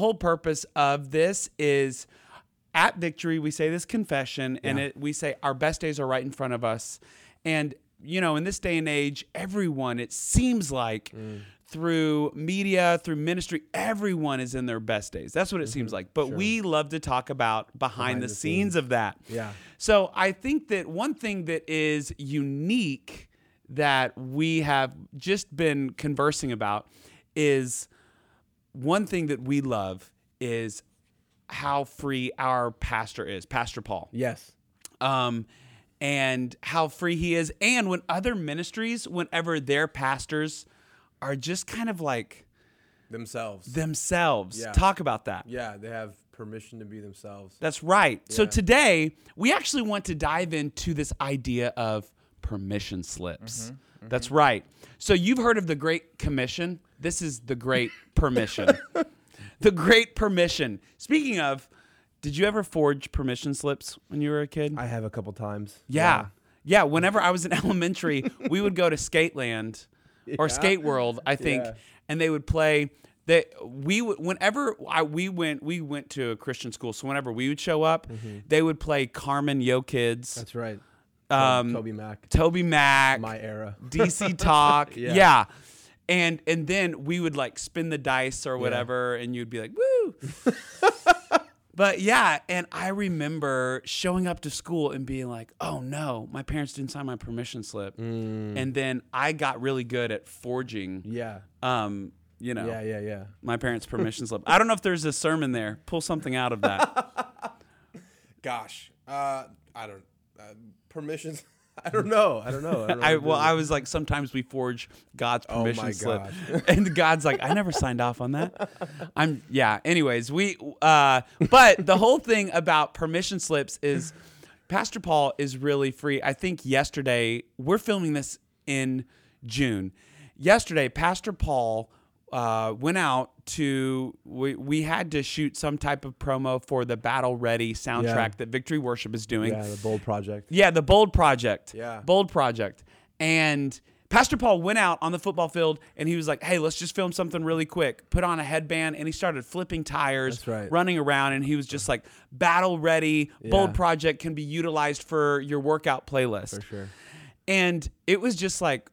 whole purpose of this is at victory we say this confession and Yeah. it we say our best days are right in front of us and you know in this day and age everyone it seems like Mm. through media through ministry everyone is in their best days that's what it seems like but we love to talk about behind, Mm-hmm. Behind the, the scenes of that Yeah. so I think that one thing that is unique that we have just been conversing about is one thing that we love is how free our pastor is, Pastor Paul. Yes. Um, and how free he is. And when other ministries, whenever their pastors are just kind of like Themselves. themselves, Yeah. talk about that. yeah, they have permission to be themselves. That's right. So today we actually want to dive into this idea of permission slips. Mm-hmm, That's right. So you've heard of the Great Commission. This is the Great Permission. the Great Permission. Speaking of, did you ever forge permission slips when you were a kid? I have a couple times. yeah. Yeah. Whenever I was in elementary, we would go to Skateland or Yeah. Skate World, I think, Yeah. and they would play. They we would whenever I, we went we went to a Christian school, so whenever we would show up, they would play Carman Yo Kids, Mm-hmm. That's right. um, Toby Mac. Toby Mac, My era. DC Talk, Yeah. yeah. And and then we would like spin the dice or whatever, and you'd be like, "Woo!" but yeah, and I remember showing up to school and being like, "Oh no, my parents didn't sign my permission slip," and then I got really good at forging, Yeah. um, you know, Yeah, yeah, yeah. my parents' permission slip. I don't know if there's a sermon there. Pull something out of that. Gosh. Uh, I don't. Uh, permissions. I don't know. I don't know. I, don't know I well. I was like, sometimes we forge God's Oh permission my slip, gosh. and God's like, I never signed off on that. I'm yeah. Anyways, we uh, but the whole thing about permission slips is, Pastor Paul is really free. I think yesterday we're filming this in June. Yesterday, Pastor Paul uh, went out to we, we had to shoot some type of promo for the Battle Ready soundtrack Yeah. that Victory Worship is doing. Yeah, the bold project. Yeah, the Bold Project. Yeah. Bold Project. And Pastor Paul went out on the football field and he was like, hey, let's just film something really quick. Put on a headband and he started flipping tires, That's right. running around. And he was just like, battle ready. Bold Project can be utilized for your workout playlist. For sure. And it was just like,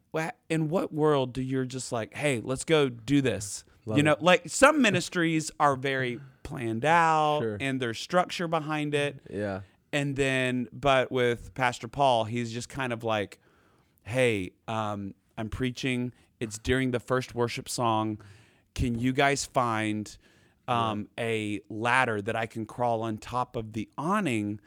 in what world do you're just like, hey, let's go do this? Love you know, it. like some ministries are very planned out Sure. and there's structure behind it. Yeah. And then, but with Pastor Paul, he's just kind of like, hey, um, I'm preaching. It's during the first worship song. Can you guys find um, a ladder that I can crawl on top of the awning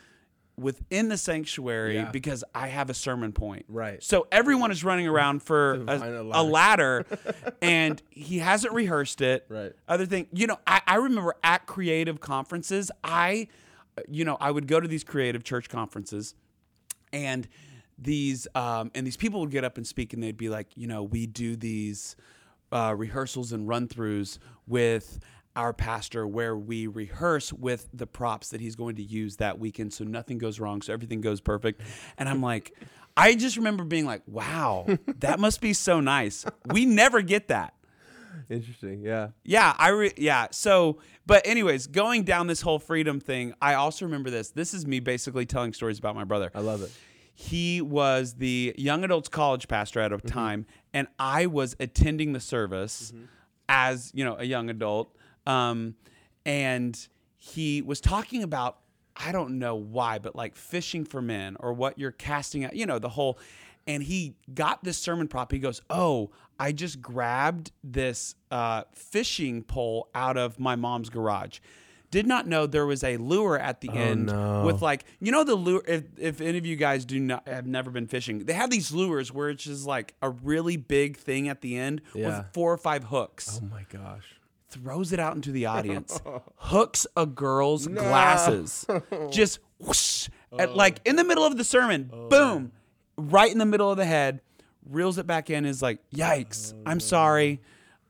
within the sanctuary Yeah. because I have a sermon point? Right. So everyone is running around for a, a a ladder, and he hasn't rehearsed it. Right. Other thing, you know, I, I remember at creative conferences, I, you know, I would go to these creative church conferences, and these um, and these people would get up and speak, and they'd be like, you know, we do these uh, rehearsals and run throughs with our pastor where we rehearse with the props that he's going to use that weekend so nothing goes wrong so everything goes perfect and i'm like i just remember being like wow that must be so nice we never get that Interesting. Yeah. yeah, I re- yeah. So, but anyways, going down this whole freedom thing, I also remember this. This is me basically telling stories about my brother. I love it. He was the young adults college pastor at a mm-hmm. time, and I was attending the service mm-hmm. as you know a young adult. Um, and he was talking about I don't know why, but like fishing for men or what you're casting out, you know, the whole. And he got this sermon prop. He goes, "Oh, I just grabbed this uh, fishing pole out of my mom's garage." Did not know there was a lure at the end no. with like you know the lure. If, if any of you guys do not have never been fishing, they have these lures where it's just like a really big thing at the end Yeah. with four or five hooks Oh my gosh. Throws it out into the audience, hooks a girl's glasses, just whoosh, at, like in the middle of the sermon, boom, right in the middle of the head, reels it back in. Is like, yikes! I'm sorry.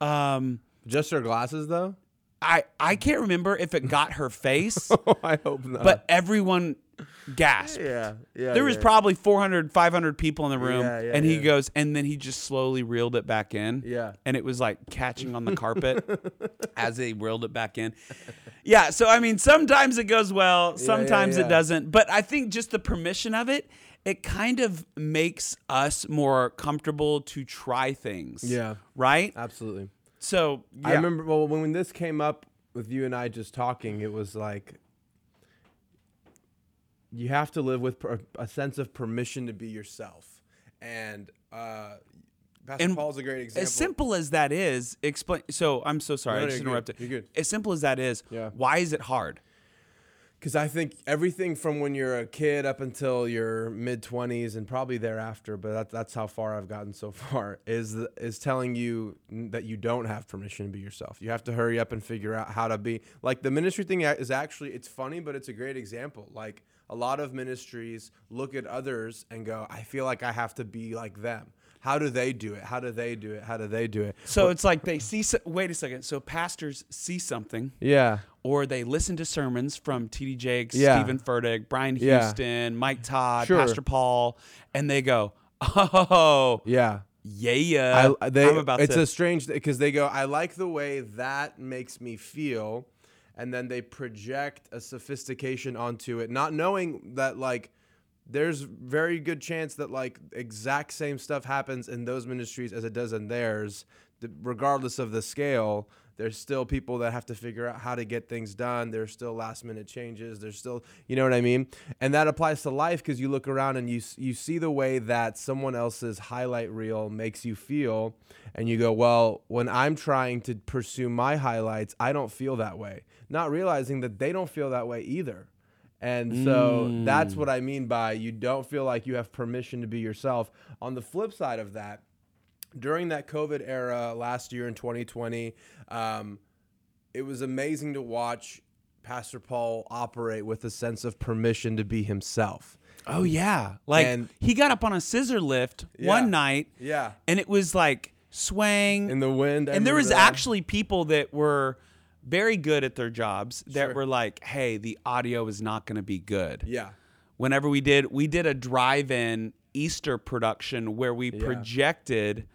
Um, Just her glasses though. I I can't remember if it got her face, I hope not. but everyone gasped. Yeah, yeah. There was yeah. probably 400, 500 people in the room, Yeah, yeah, and he goes, and then he just slowly reeled it back in. Yeah. and it was like catching on the carpet as he reeled it back in. Yeah, so I mean, sometimes it goes well, sometimes it doesn't. But I think just the permission of it, it kind of makes us more comfortable to try things. Yeah. right. absolutely. So I remember well when this came up with you and I just talking, it was like you have to live with per- a sense of permission to be yourself, and uh, Pastor And Paul's a great example. As simple as that is, explain. So I'm so sorry, No, I just good. interrupted. You're good. As simple as that is, Yeah. why is it hard? Because I think everything from when you're a kid up until your mid twenties and probably thereafter, but that, that's how far I've gotten so far, is is telling you that you don't have permission to be yourself. You have to hurry up and figure out how to be. Like the ministry thing is actually it's funny, but it's a great example. Like a lot of ministries look at others and go, I feel like I have to be like them. How do they do it? How do they do it? How do they do it? So it's like they see. so- Wait a second. So pastors see something, Yeah. or they listen to sermons from T.D. Jakes, Yeah. Steven Furtick, Brian Yeah. Houston, Mike Todd, Sure. Pastor Paul, and they go, "Oh, Yeah. yeah, I, they, I'm about it's to." a strange because they go, I like the way that makes me feel, and then they project a sophistication onto it, not knowing that like there's very good chance that like exact same stuff happens in those ministries as it does in theirs, regardless of the scale. There's still people that have to figure out how to get things done. There's still last minute changes. There's still, you know what I mean? And that applies to life because you look around and you you see the way that someone else's highlight reel makes you feel, and you go, well, when I'm trying to pursue my highlights, I don't feel that way. Not realizing that they don't feel that way either. And so that's mm. what I mean by you don't feel like you have permission to be yourself. On the flip side of that, during that COVID era last year in 2020, um, it was amazing to watch Pastor Paul operate with a sense of permission to be himself. oh yeah, like And- he got up on a scissor lift Yeah. one night, Yeah. and it was like swaying In the wind. I and there was that. actually people that were very good at their jobs that Sure. were like, "Hey, the audio is not going to be good." Yeah. Whenever we did, we did a drive-in Easter production where we projected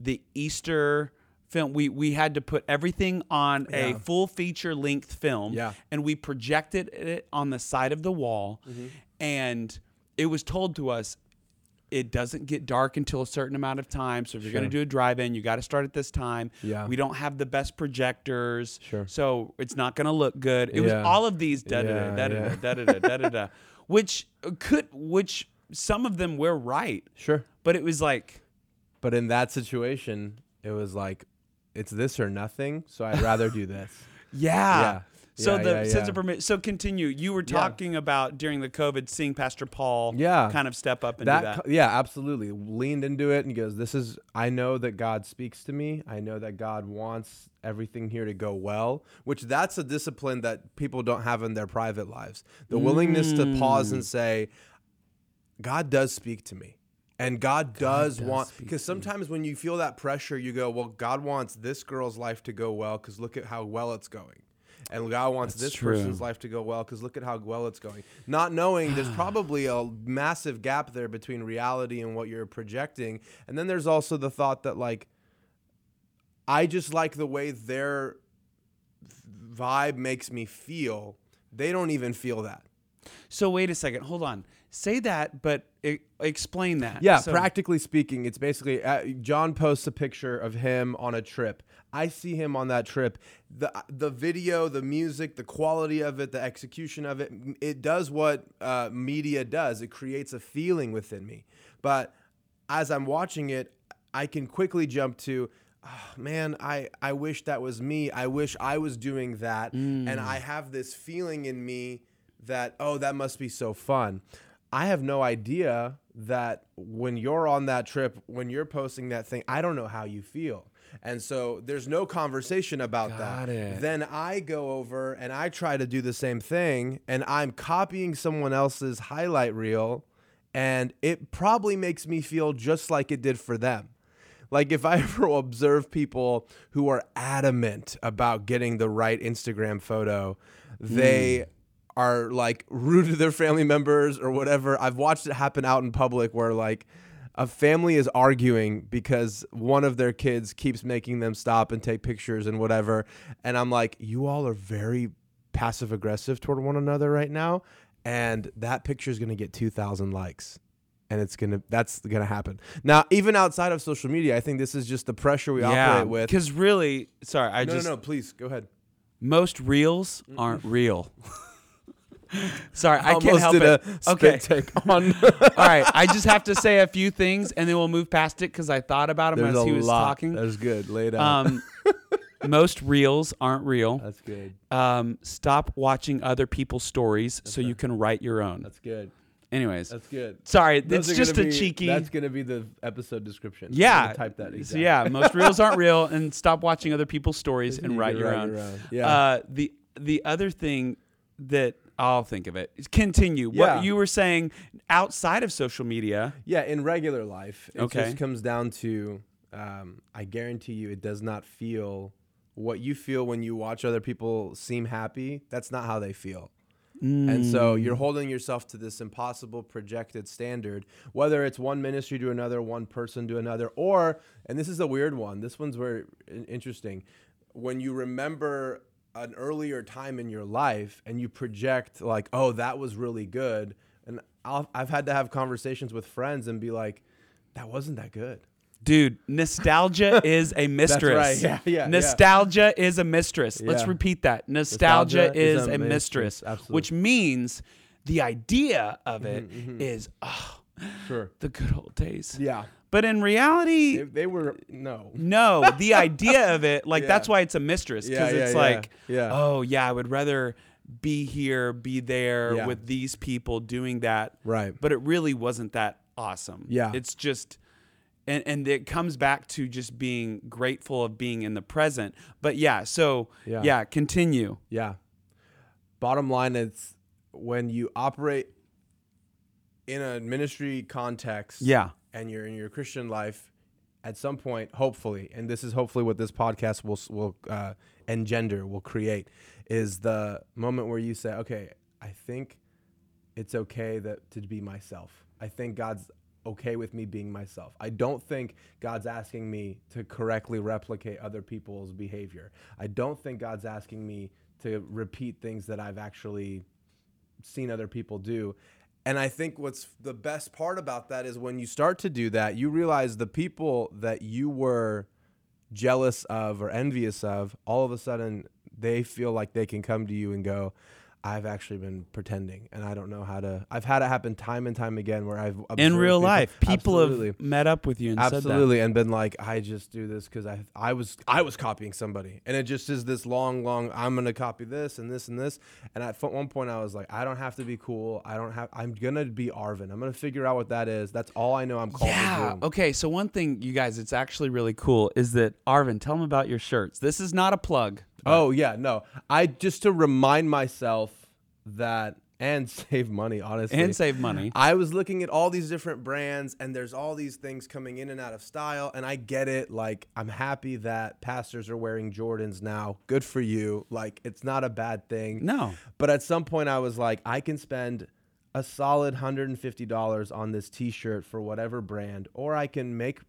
the Easter film. We we had to put everything on a full feature length film, Yeah. and we projected it on the side of the wall, Mm-hmm. and it was told to us it doesn't get dark until a certain amount of time. So if you're going to do a drive-in, you got to start at this time. Yeah. We don't have the best projectors. Sure. So it's not going to look good. It was all of these da da da da da da da da da, which could which some of them were right, Sure. but it was like But in that situation, it was like, it's this or nothing. So I'd rather do this. yeah. Yeah. So Yeah, the yeah, sense yeah. of permit. So continue. You were talking about during the COVID, seeing Pastor Paul, Yeah. kind of step up and that, do that. co- yeah absolutely leaned into it and goes this is i know that god speaks to me i know that god wants everything here to go well which that's a discipline that people don't have in their private lives the willingness to pause Mm. and say god does speak to me and god does, does want because sometimes when you feel that pressure you go well god wants this girl's life to go well because look at how well it's going and God wants That's this true. person's life to go well because look at how well it's going. Not knowing there's probably a massive gap there between reality and what you're projecting. And then there's also the thought that, like, I just like the way their vibe makes me feel. They don't even feel that. So wait a second. Hold on. Say that, but explain that. Yeah, So- practically speaking, it's basically uh, John posts a picture of him on a trip. I see him on that trip. the The video, the music, the quality of it, the execution of it, it does what uh, media does. It creates a feeling within me. But as I'm watching it, I can quickly jump to, oh, man, I I wish that was me. I wish I was doing that, and I have this feeling in me that oh, that must be so fun. I have no idea that when you're on that trip, when you're posting that thing, I don't know how you feel. And so there's no conversation about Got that. it. Then I go over and I try to do the same thing and I'm copying someone else's highlight reel and it probably makes me feel just like it did for them. Like if I ever observe people who are adamant about getting the right Instagram photo, they hmm. Are like rude to their family members or whatever. I've watched it happen out in public where like a family is arguing because one of their kids keeps making them stop and take pictures and whatever. And I'm like, you all are very passive aggressive toward one another right now. And that picture is going to get 2,000 likes. And it's going to, that's going to happen. Now, even outside of social media, I think this is just the pressure we yeah, operate with. because really, sorry, I No, just no, no, please go ahead. most reels aren't real. sorry, I can't help it. Okay, take on. all right. I just have to say a few things, and then we'll move past it because I thought about him There's as a he was lot. talking. That's good. Lay it out. Um, most reels aren't real. That's good. Um, stop watching other people's stories so you can write your own. That's good. Anyways, That's good. sorry, Those it's just gonna a be- cheeky. That's gonna be the episode description. I'm yeah, gonna type that. So exactly. yeah, most reels aren't real, and stop watching other people's stories and You write can your write own. your own. Yeah. Uh, the the other thing that I'll think of it. continue. Yeah. What you were saying outside of social media. Yeah, in regular life, it Okay. just comes down to um, I guarantee you it does not feel what you feel when you watch other people seem happy. That's not how they feel. And so Mm. you're holding yourself to this impossible projected standard, whether it's one ministry to another, one person to another, or, and this is a weird one, this one's very interesting. When you remember an earlier time in your life and you project, like, oh, that was really good. And I'll, I've had to have conversations with friends and be like, that wasn't that good. Dude, nostalgia is a mistress. right. Yeah, yeah, yeah. Nostalgia is a mistress. Let's repeat that. Nostalgia, Nostalgia is, is a mistress, mistress. Absolutely. which means the idea of it Mm-hmm, is oh, Sure. the good old days. Yeah. But in reality, They, they were, no. no, the idea of it, like Yeah. that's why it's a mistress because Yeah, yeah, it's like, oh yeah, I would rather be here, be there with these people doing that. Right. But it really wasn't that awesome. Yeah. It's just and and it comes back to just being grateful of being in the present. But yeah, so Yeah. yeah, continue. Yeah. Bottom line is when you operate in a ministry context Yeah. And you're in your Christian life at some point hopefully and this is hopefully what this podcast will will uh, engender will create is the moment where you say okay I think it's okay that to be myself. I think God's okay with me being myself. I don't think God's asking me to correctly replicate other people's behavior. I don't think God's asking me to repeat things that I've actually seen other people do. And I think what's the best part about that is when you start to do that, you realize the people that you were jealous of or envious of, all of a sudden they feel like they can come to you and go, I've actually been pretending and I don't know how to. I've had it happen time and time again where I've In real people- life, people Absolutely. have met up with you and. Absolutely, and been like, I just do this because I I was I was copying somebody, and it just is this long, long. I'm gonna copy this and this and this, and at one point I was like, I don't have to be cool. I don't have. I'm gonna be Arvin. I'm gonna figure out what that is. That's all I know. I'm called Yeah. Okay. So one thing, you guys, it's actually really cool is that Arvin, tell them about your shirts. This is not a plug. Oh yeah, no. I just to remind myself that and save money, honestly, And save money. I was looking at all these different brands and there's all these things coming in and out of style and I get it like I'm happy that pastors are wearing Jordans now. Good for you. Like it's not a bad thing. No. But at some point I was like I can spend a solid $150 on this t-shirt for whatever brand or I can make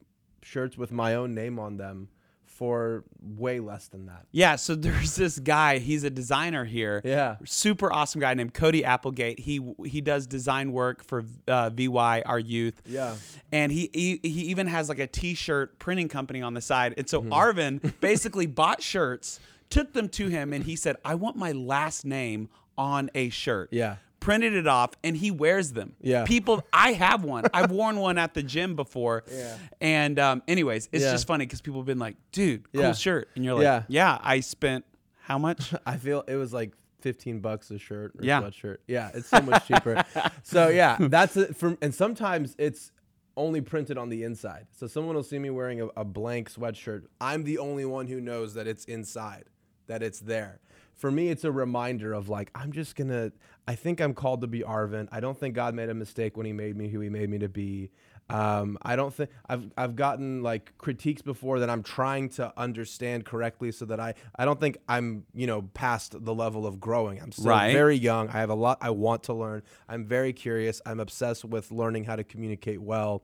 shirts with my own name on them for way less than that. Yeah, so there's this guy. He's a designer here. Yeah. super awesome guy named Cody Applegate. He he does design work for uh, VY Our Youth. Yeah. and he, he he even has like a T-shirt printing company on the side. And so Mm-hmm. Arvin basically bought shirts, took them to him, and he said, "I want my last name on a shirt." Yeah. Printed it off, and he wears them. Yeah. people. I have one. I've worn one at the gym before. Yeah. And um, anyways, it's Yeah. just funny because people have been like, "Dude, cool Yeah. shirt," and you're like, Yeah. "Yeah, I spent how much?" I feel it was like 15 bucks a shirt or Yeah. sweatshirt. Yeah, it's so much cheaper. so yeah, that's it from and sometimes it's only printed on the inside. So someone will see me wearing a, a blank sweatshirt. I'm the only one who knows that it's inside, that it's there. For me, it's a reminder of like I'm just gonna. I think I'm called to be Arvin. I don't think God made a mistake when He made me who He made me to be. Um, I don't think I've I've gotten like critiques before that I'm trying to understand correctly, so that I I don't think I'm you know past the level of growing. I'm still Right. very young. I have a lot I want to learn. I'm very curious. I'm obsessed with learning how to communicate well.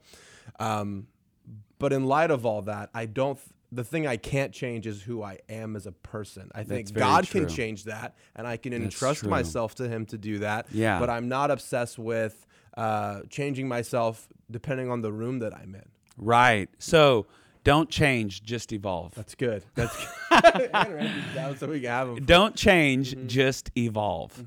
Um, but in light of all that, I don't. The thing I can't change is who I am as a person. I think God can change that, and I can That's entrust true. myself to Him to do that. Yeah. But I'm not obsessed with uh, changing myself depending on the room that I'm in. Right. So don't change, just evolve. That's good. That's good. So we can have 'em. Don't change, just evolve.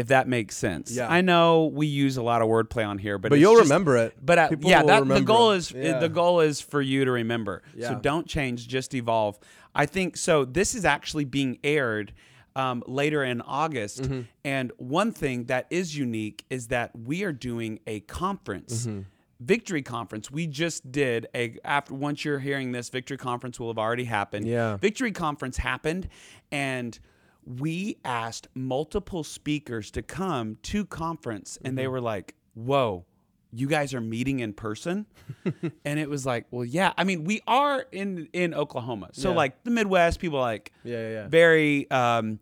If that makes sense. Yeah. I know we use a lot of wordplay on here, but But it's you'll just- remember it. But People yeah, that the goal it. is Yeah. the goal is for you to remember. So don't change, just evolve. I think so. This is actually being aired um, later in August, Mm-hmm. and one thing that is unique is that we are doing a conference. Mm-hmm. Victory conference. We just did a after once you're hearing this, victory conference will have already happened. Yeah. Victory conference happened and we asked multiple speakers to come to conference and Mm-hmm. they were like, "Whoa, you guys are meeting in person?" and it was like, "Well, yeah. I mean, we are in in Oklahoma. So Yeah. like the Midwest people like Yeah, yeah, yeah. very um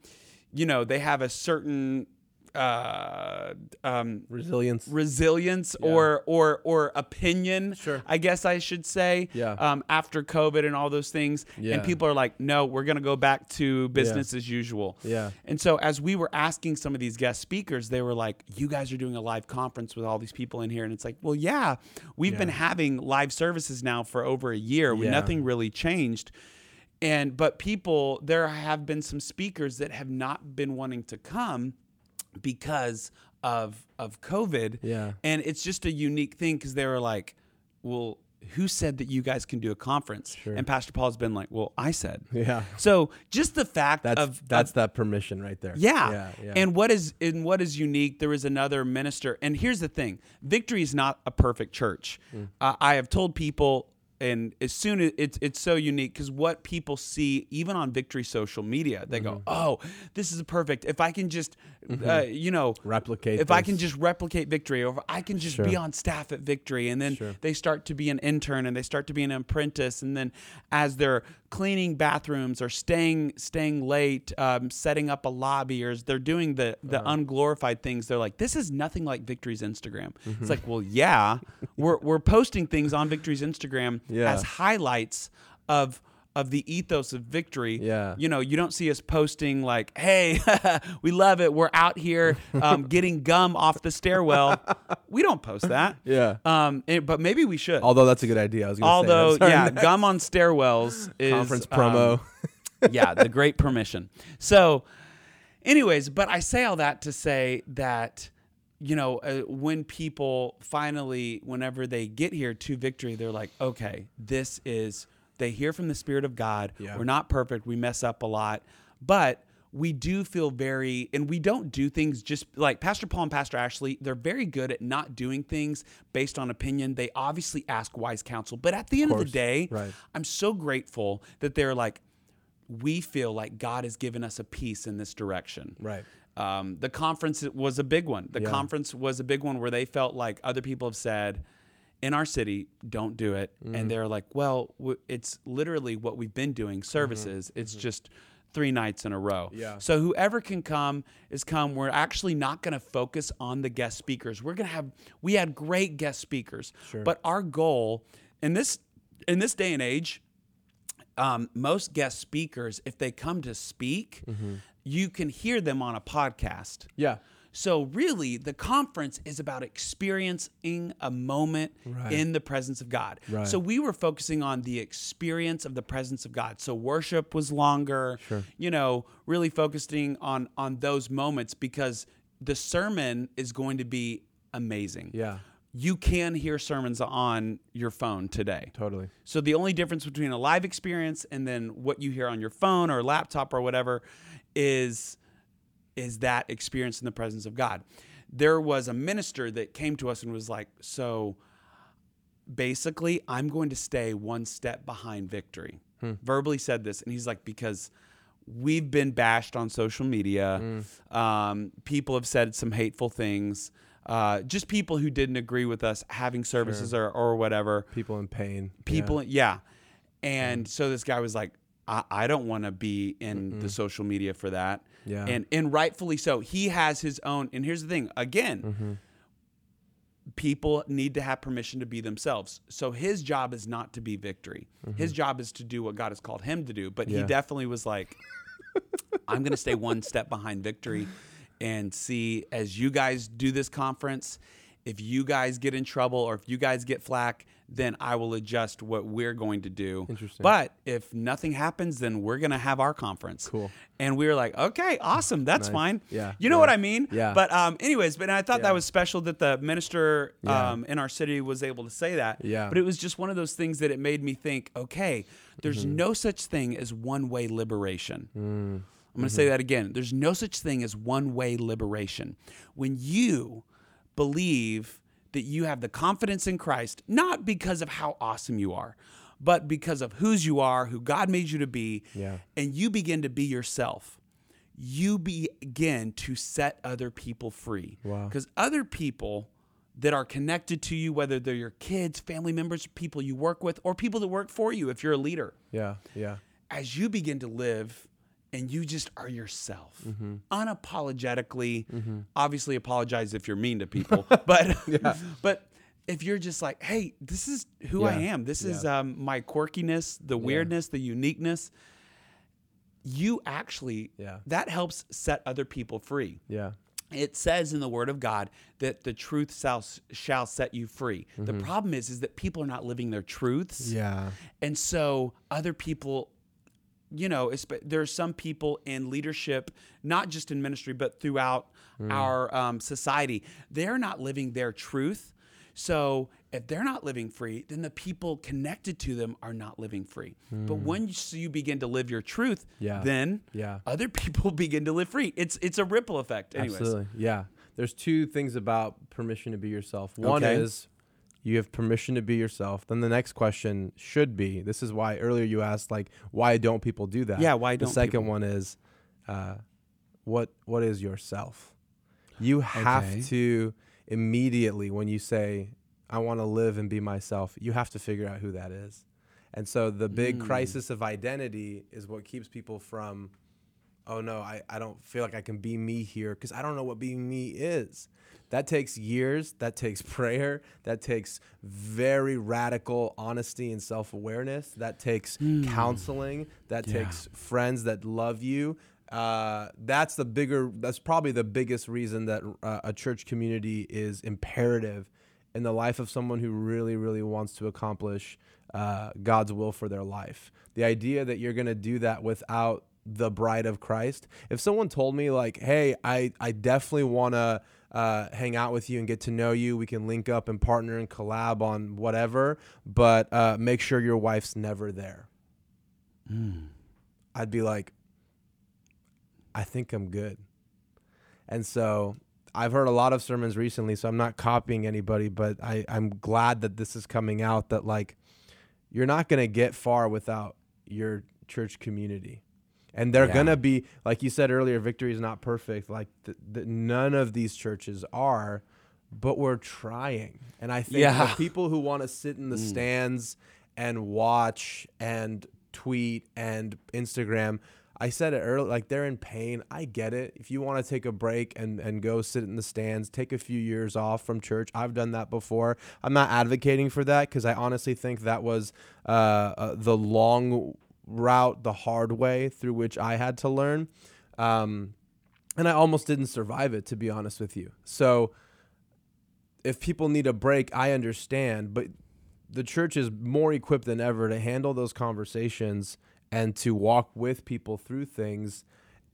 you know, they have a certain uh um Resilience. resilience or or or opinion Sure. i guess i should say Yeah. um, after covid and all those things Yeah. and people are like no we're going to go back to business as usual Yeah. and so as we were asking some of these guest speakers they were like you guys are doing a live conference with all these people in here and it's like well yeah we've been having live services now for over a year Yeah. nothing really changed and but people there have been some speakers that have not been wanting to come because of of COVID. Yeah. And it's just a unique thing because they were like, well, who said that you guys can do a conference? Sure. And Pastor Paul's been like, well, I said. Yeah. So just the fact That's of that's of- that permission right there. yeah. Yeah. yeah. And what is and what is unique? There is another minister, and here's the thing: Victory is not a perfect church. Mm. Uh, I have told people, and as soon as it's it's so unique because what people see, even on Victory social media, they Mm-hmm. go, "Oh, this is perfect. If I can just, uh, you know, Replicate If I can just replicate Victory, or if I can just be on staff at Victory, and then Sure. they start to be an intern, and they start to be an apprentice, and then as they're cleaning bathrooms or staying staying late, um, setting up a lobby, or they're doing the the Uh-huh. unglorified things, they're like, "This is nothing like Victory's Instagram." Mm-hmm. It's like, well, yeah, we're we're posting things on Victory's Instagram Yeah. as highlights of of the ethos of victory. Yeah. You know, you don't see us posting like, "Hey, we love it. We're out here um, getting gum off the stairwell." we don't post that. Yeah. Um, and- but maybe we should. Although that's a good idea. I was Although, say yeah, next. gum on stairwells is conference um, promo. yeah, the great permission. So, anyways, but I say all that to say that you know uh, when people finally, whenever they get here to victory, they're like, okay, this is. They hear from the Spirit of God. Yeah. We're not perfect. We mess up a lot, but we do feel very, and we don't do things just like Pastor Paul and Pastor Ashley. They're very good at not doing things based on opinion. They obviously ask wise counsel, but at the end of, the day, Right. I'm so grateful that they're like, we feel like God has given us a piece in this direction. Right. Um, the conference was a big one. The Yeah. conference was a big one where they felt like other people have said, in our city, don't do it. Mm-hmm. And they're like, well, w- it's literally what we've been doing services. It's just three nights in a row. Mm-hmm. Yeah. So whoever can come is come. We're actually not going to focus on the guest speakers. We're going to have, we had great guest speakers. Sure. But our goal in this, in this day and age, um, most guest speakers, if they come to speak, Mm-hmm. You can hear them on a podcast. Yeah. So really, the conference is about experiencing a moment Right. in the presence of God. Right. So we were focusing on the experience of the presence of God. So worship was longer. Sure. You know, really focusing on on those moments because the sermon is going to be amazing. Yeah. You can hear sermons on your phone today. Totally. So the only difference between a live experience and then what you hear on your phone or laptop or whatever is is that experience in the presence of God. There was a minister that came to us and was like, "So basically, I'm going to stay one step behind victory." Verbally said this and he's like because we've been bashed on social media. Mm. Um, people have said some hateful things. Uh, just people who didn't agree with us having services or, or whatever. People in pain. People, yeah. And so this guy was like, I, I don't want to be in the social media for that. Yeah. And and rightfully so. He has his own. And here's the thing. Again, Mm-hmm. people need to have permission to be themselves. So his job is not to be victory. His job is to do what God has called him to do. But he Mm-hmm. Definitely was like, I'm going to stay one step behind victory and see as you guys do this conference, if you guys get in trouble or if you guys get flack, then I will adjust what we're going to do. Interesting. But if nothing happens, then we're going to have our conference. Cool. And we were like, okay, awesome. That's Nice. fine. Yeah, You know yeah. what I mean? Yeah. But um, anyways, but I thought Yeah. that was special that the minister Yeah. um, in our city was able to say that. Yeah. But it was just one of those things that it made me think, okay, there's Mm-hmm. no such thing as one way liberation. Mm. I'm going to say that again. There's no such thing as one way liberation. When you believe that you have the confidence in Christ, not because of how awesome you are, but because of whose you are, who God made you to be, Yeah. and you begin to be yourself, you begin to set other people free. Wow. Because other people that are connected to you, whether they're your kids, family members, people you work with, or people that work for you if you're a leader, Yeah. Yeah. as you begin to live and you just are yourself. Mm-hmm. unapologetically obviously apologize if you're mean to people but but if you're just like hey this is who i am. This is um, my quirkiness the weirdness the uniqueness. You actually Yeah. that helps set other people free. Yeah. it says in the word of god that the truth shall, shall set you free. The problem is is that people are not living their truths. Yeah. and so other people, you know, espe- there are some people in leadership, not just in ministry, but throughout our um, society. They're not living their truth. So if they're not living free, then the people connected to them are not living free. But when you, you begin to live your truth, Yeah. then Yeah. other people begin to live free. It's it's a ripple effect. Anyways, Absolutely. Yeah. There's two things about permission to be yourself. One Okay. is you have permission to be yourself. Then the next question should be this is why earlier you asked like why don't people do that? Yeah, why don't the second people? one is uh, what what is yourself? You have Okay. to immediately when you say I want to live and be myself, you have to figure out who that is. And so the big Mm. crisis of identity is what keeps people from oh no, I, I don't feel like I can be me here because I don't know what being me is. That takes years. That takes prayer. That takes very radical honesty and self awareness. That takes counseling. That. Yeah. takes friends that love you. Uh, that's the bigger, that's probably the biggest reason that uh, a church community is imperative in the life of someone who really, really wants to accomplish uh, God's will for their life. The idea that you're going to do that without the bride of Christ. If someone told me like, "Hey, I I definitely want to uh, hang out with you and get to know you. We can link up and partner and collab on whatever, but uh, make sure your wife's never there." I'd be like, "I think I'm good." And so I've heard a lot of sermons recently, so I'm not copying anybody, but I, I'm glad that this is coming out that like you're not gonna get far without your church community. And they're Yeah. gonna be, like you said earlier, victory is not perfect. Like th- th- none of these churches are, but we're trying. And I think Yeah. the people who want to sit in the stands and watch and tweet and Instagram, I said it earlier, like they're in pain. I get it. If you want to take a break and, and go sit in the stands, take a few years off from church. I've done that before. I'm not advocating for that because I honestly think that was uh, uh, the long route, the hard way through which I had to learn. Um, and I almost didn't survive it, to be honest with you. So if people need a break, I understand, but the church is more equipped than ever to handle those conversations and to walk with people through things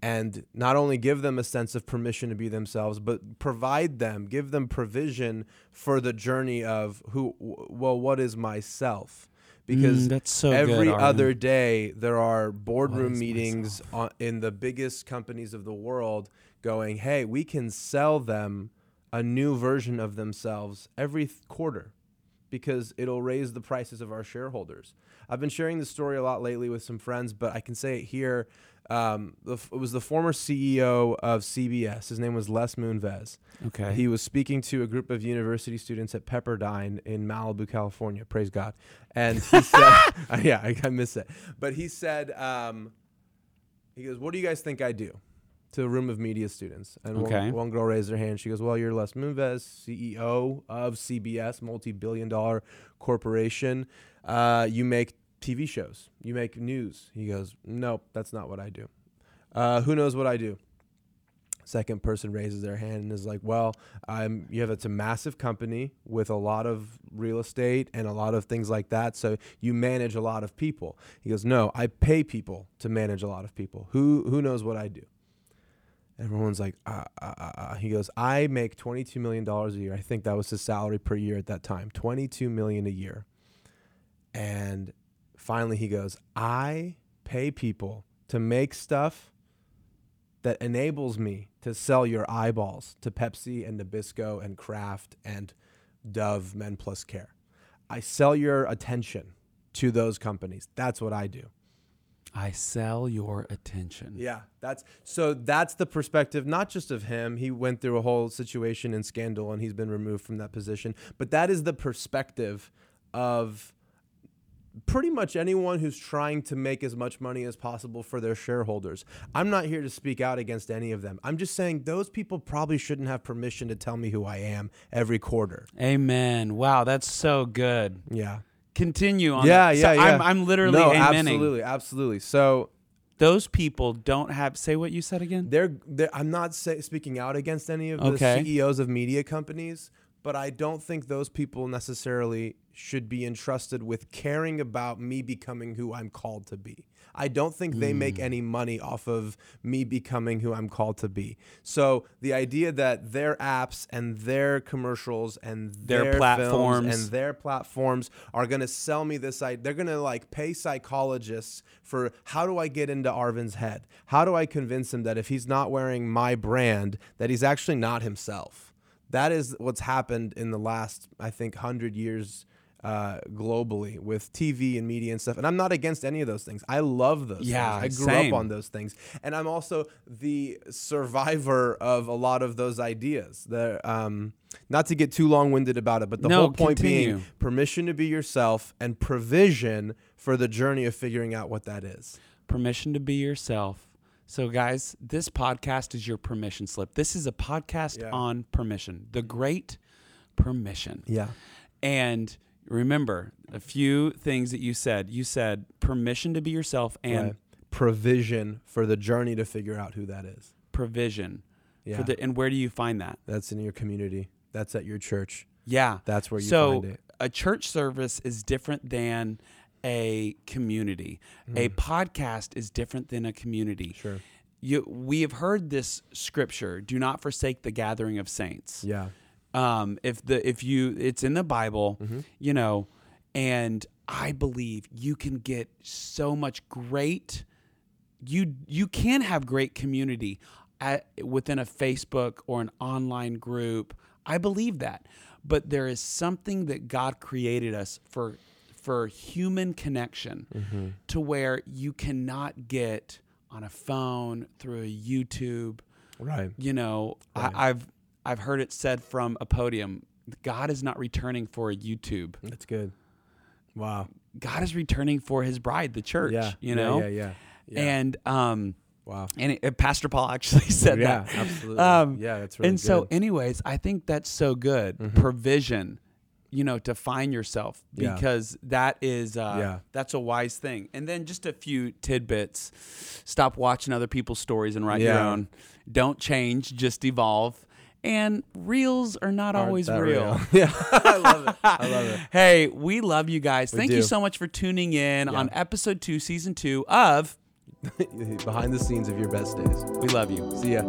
and not only give them a sense of permission to be themselves but provide them give them provision for the journey of who well what is myself because Mm, that's so every good, other day there are boardroom meetings on, in the biggest companies of the world going hey we can sell them a new version of themselves every th- quarter because it'll raise the prices of our shareholders. I've been sharing this story a lot lately with some friends, but I can say it here. Um, the, it was the former CEO of CBS. His name was Les Moonves. Okay. He was speaking to a group of university students at Pepperdine in Malibu, California. Praise God. And he said, yeah, I, I miss it. But he said, um, he goes, What do you guys think I do? To a room of media students. And Okay. one, one girl raised her hand. She goes, Well, you're Les Moonves, CEO of CBS, multi billion dollar corporation. Uh, you make TV shows, you make news. He goes, Nope, that's not what I do. Uh, who knows what I do? Second person raises their hand and is like, "Well, I'm. You have it's a massive company with a lot of real estate and a lot of things like that. So you manage a lot of people." He goes, "No, I pay people to manage a lot of people. Who who knows what I do?" Everyone's like, uh, uh, uh. He goes, "I make twenty two million dollars a year. I think that was his salary per year at that time. Twenty two million a year." And finally, he goes, "I pay people to make stuff." that enables me to sell your eyeballs to Pepsi and Nabisco and Kraft and Dove Men Plus Care. I sell your attention to those companies. That's what I do. I sell your attention. Yeah, that's so that's the perspective not just of him. He went through a whole situation and scandal and he's been removed from that position, but that is the perspective of pretty much anyone who's trying to make as much money as possible for their shareholders. I'm not here to speak out against any of them. I'm just saying those people probably shouldn't have permission to tell me who I am every quarter. Amen. Wow, that's so good. Yeah. Continue on. Yeah, that. yeah, So yeah. I'm, I'm literally no, amening. absolutely, absolutely. So Those people don't have. Say what you said again. they're, they're I'm not say, speaking out against any of the CEOs of media companies, but I don't think those people necessarily should be entrusted with caring about me becoming who I'm called to be. I don't think they make Hmm. any money off of me becoming who I'm called to be. So the idea that their apps and their commercials and Their their, platforms. and their platforms are going to sell me this idea. They're going to like pay psychologists for how do I get into Arvin's head? How do I convince him that if he's not wearing my brand, that he's actually not himself? That is what's happened in the last, I think, hundred years uh, globally with TV and media and stuff. And I'm not against any of those things. I love those. Yeah, things. I grew same. up on those things, and I'm also the survivor of a lot of those ideas. The um, not to get too long-winded about it, but the No, whole point continue. being permission to be yourself and provision for the journey of figuring out what that is. permission to be yourself. So, guys, this podcast is your permission slip. This is a podcast Yeah. on permission, the mm-hmm. great permission. Yeah. And remember a few things that you said. You said permission to be yourself and Right. provision for the journey to figure out who that is. provision. Yeah. For the, and where do you find that? That's in your community. That's at your church. Yeah. That's where you so find it. a church service is different than a community. A podcast is different than a community. Mm. Sure. You, we have heard this scripture: "Do not forsake the gathering of saints." Yeah. um, if the if you it's in the Bible, Mm-hmm. you know, and I believe you can get so much great. You you can have great community at, within a Facebook or an online group. I believe that, but there is something that God created us for for human connection Mm-hmm. to where you cannot get on a phone through a YouTube Right. you know, Right. I, I've I've heard it said from a podium, God is not returning for a YouTube. That's good. Wow. God is returning for His bride, the church. Yeah. you know, Yeah. Yeah. yeah. and um, wow. and it, and Pastor Paul actually said yeah. that. Absolutely. Um, yeah. That's really and so, anyways, I think that's so good. Mhm. Provision, you know, to find yourself Yeah. because that is uh, Yeah. that's a wise thing. And then just a few tidbits: stop watching other people's stories and write your own. Don't change, just evolve. And reels are not Aren't always that real. yeah. I love it. I love it. Hey, we love you guys. We Thank you so much for tuning in Yeah. on episode two, season two of Behind the scenes of your best days. We Love You. See ya.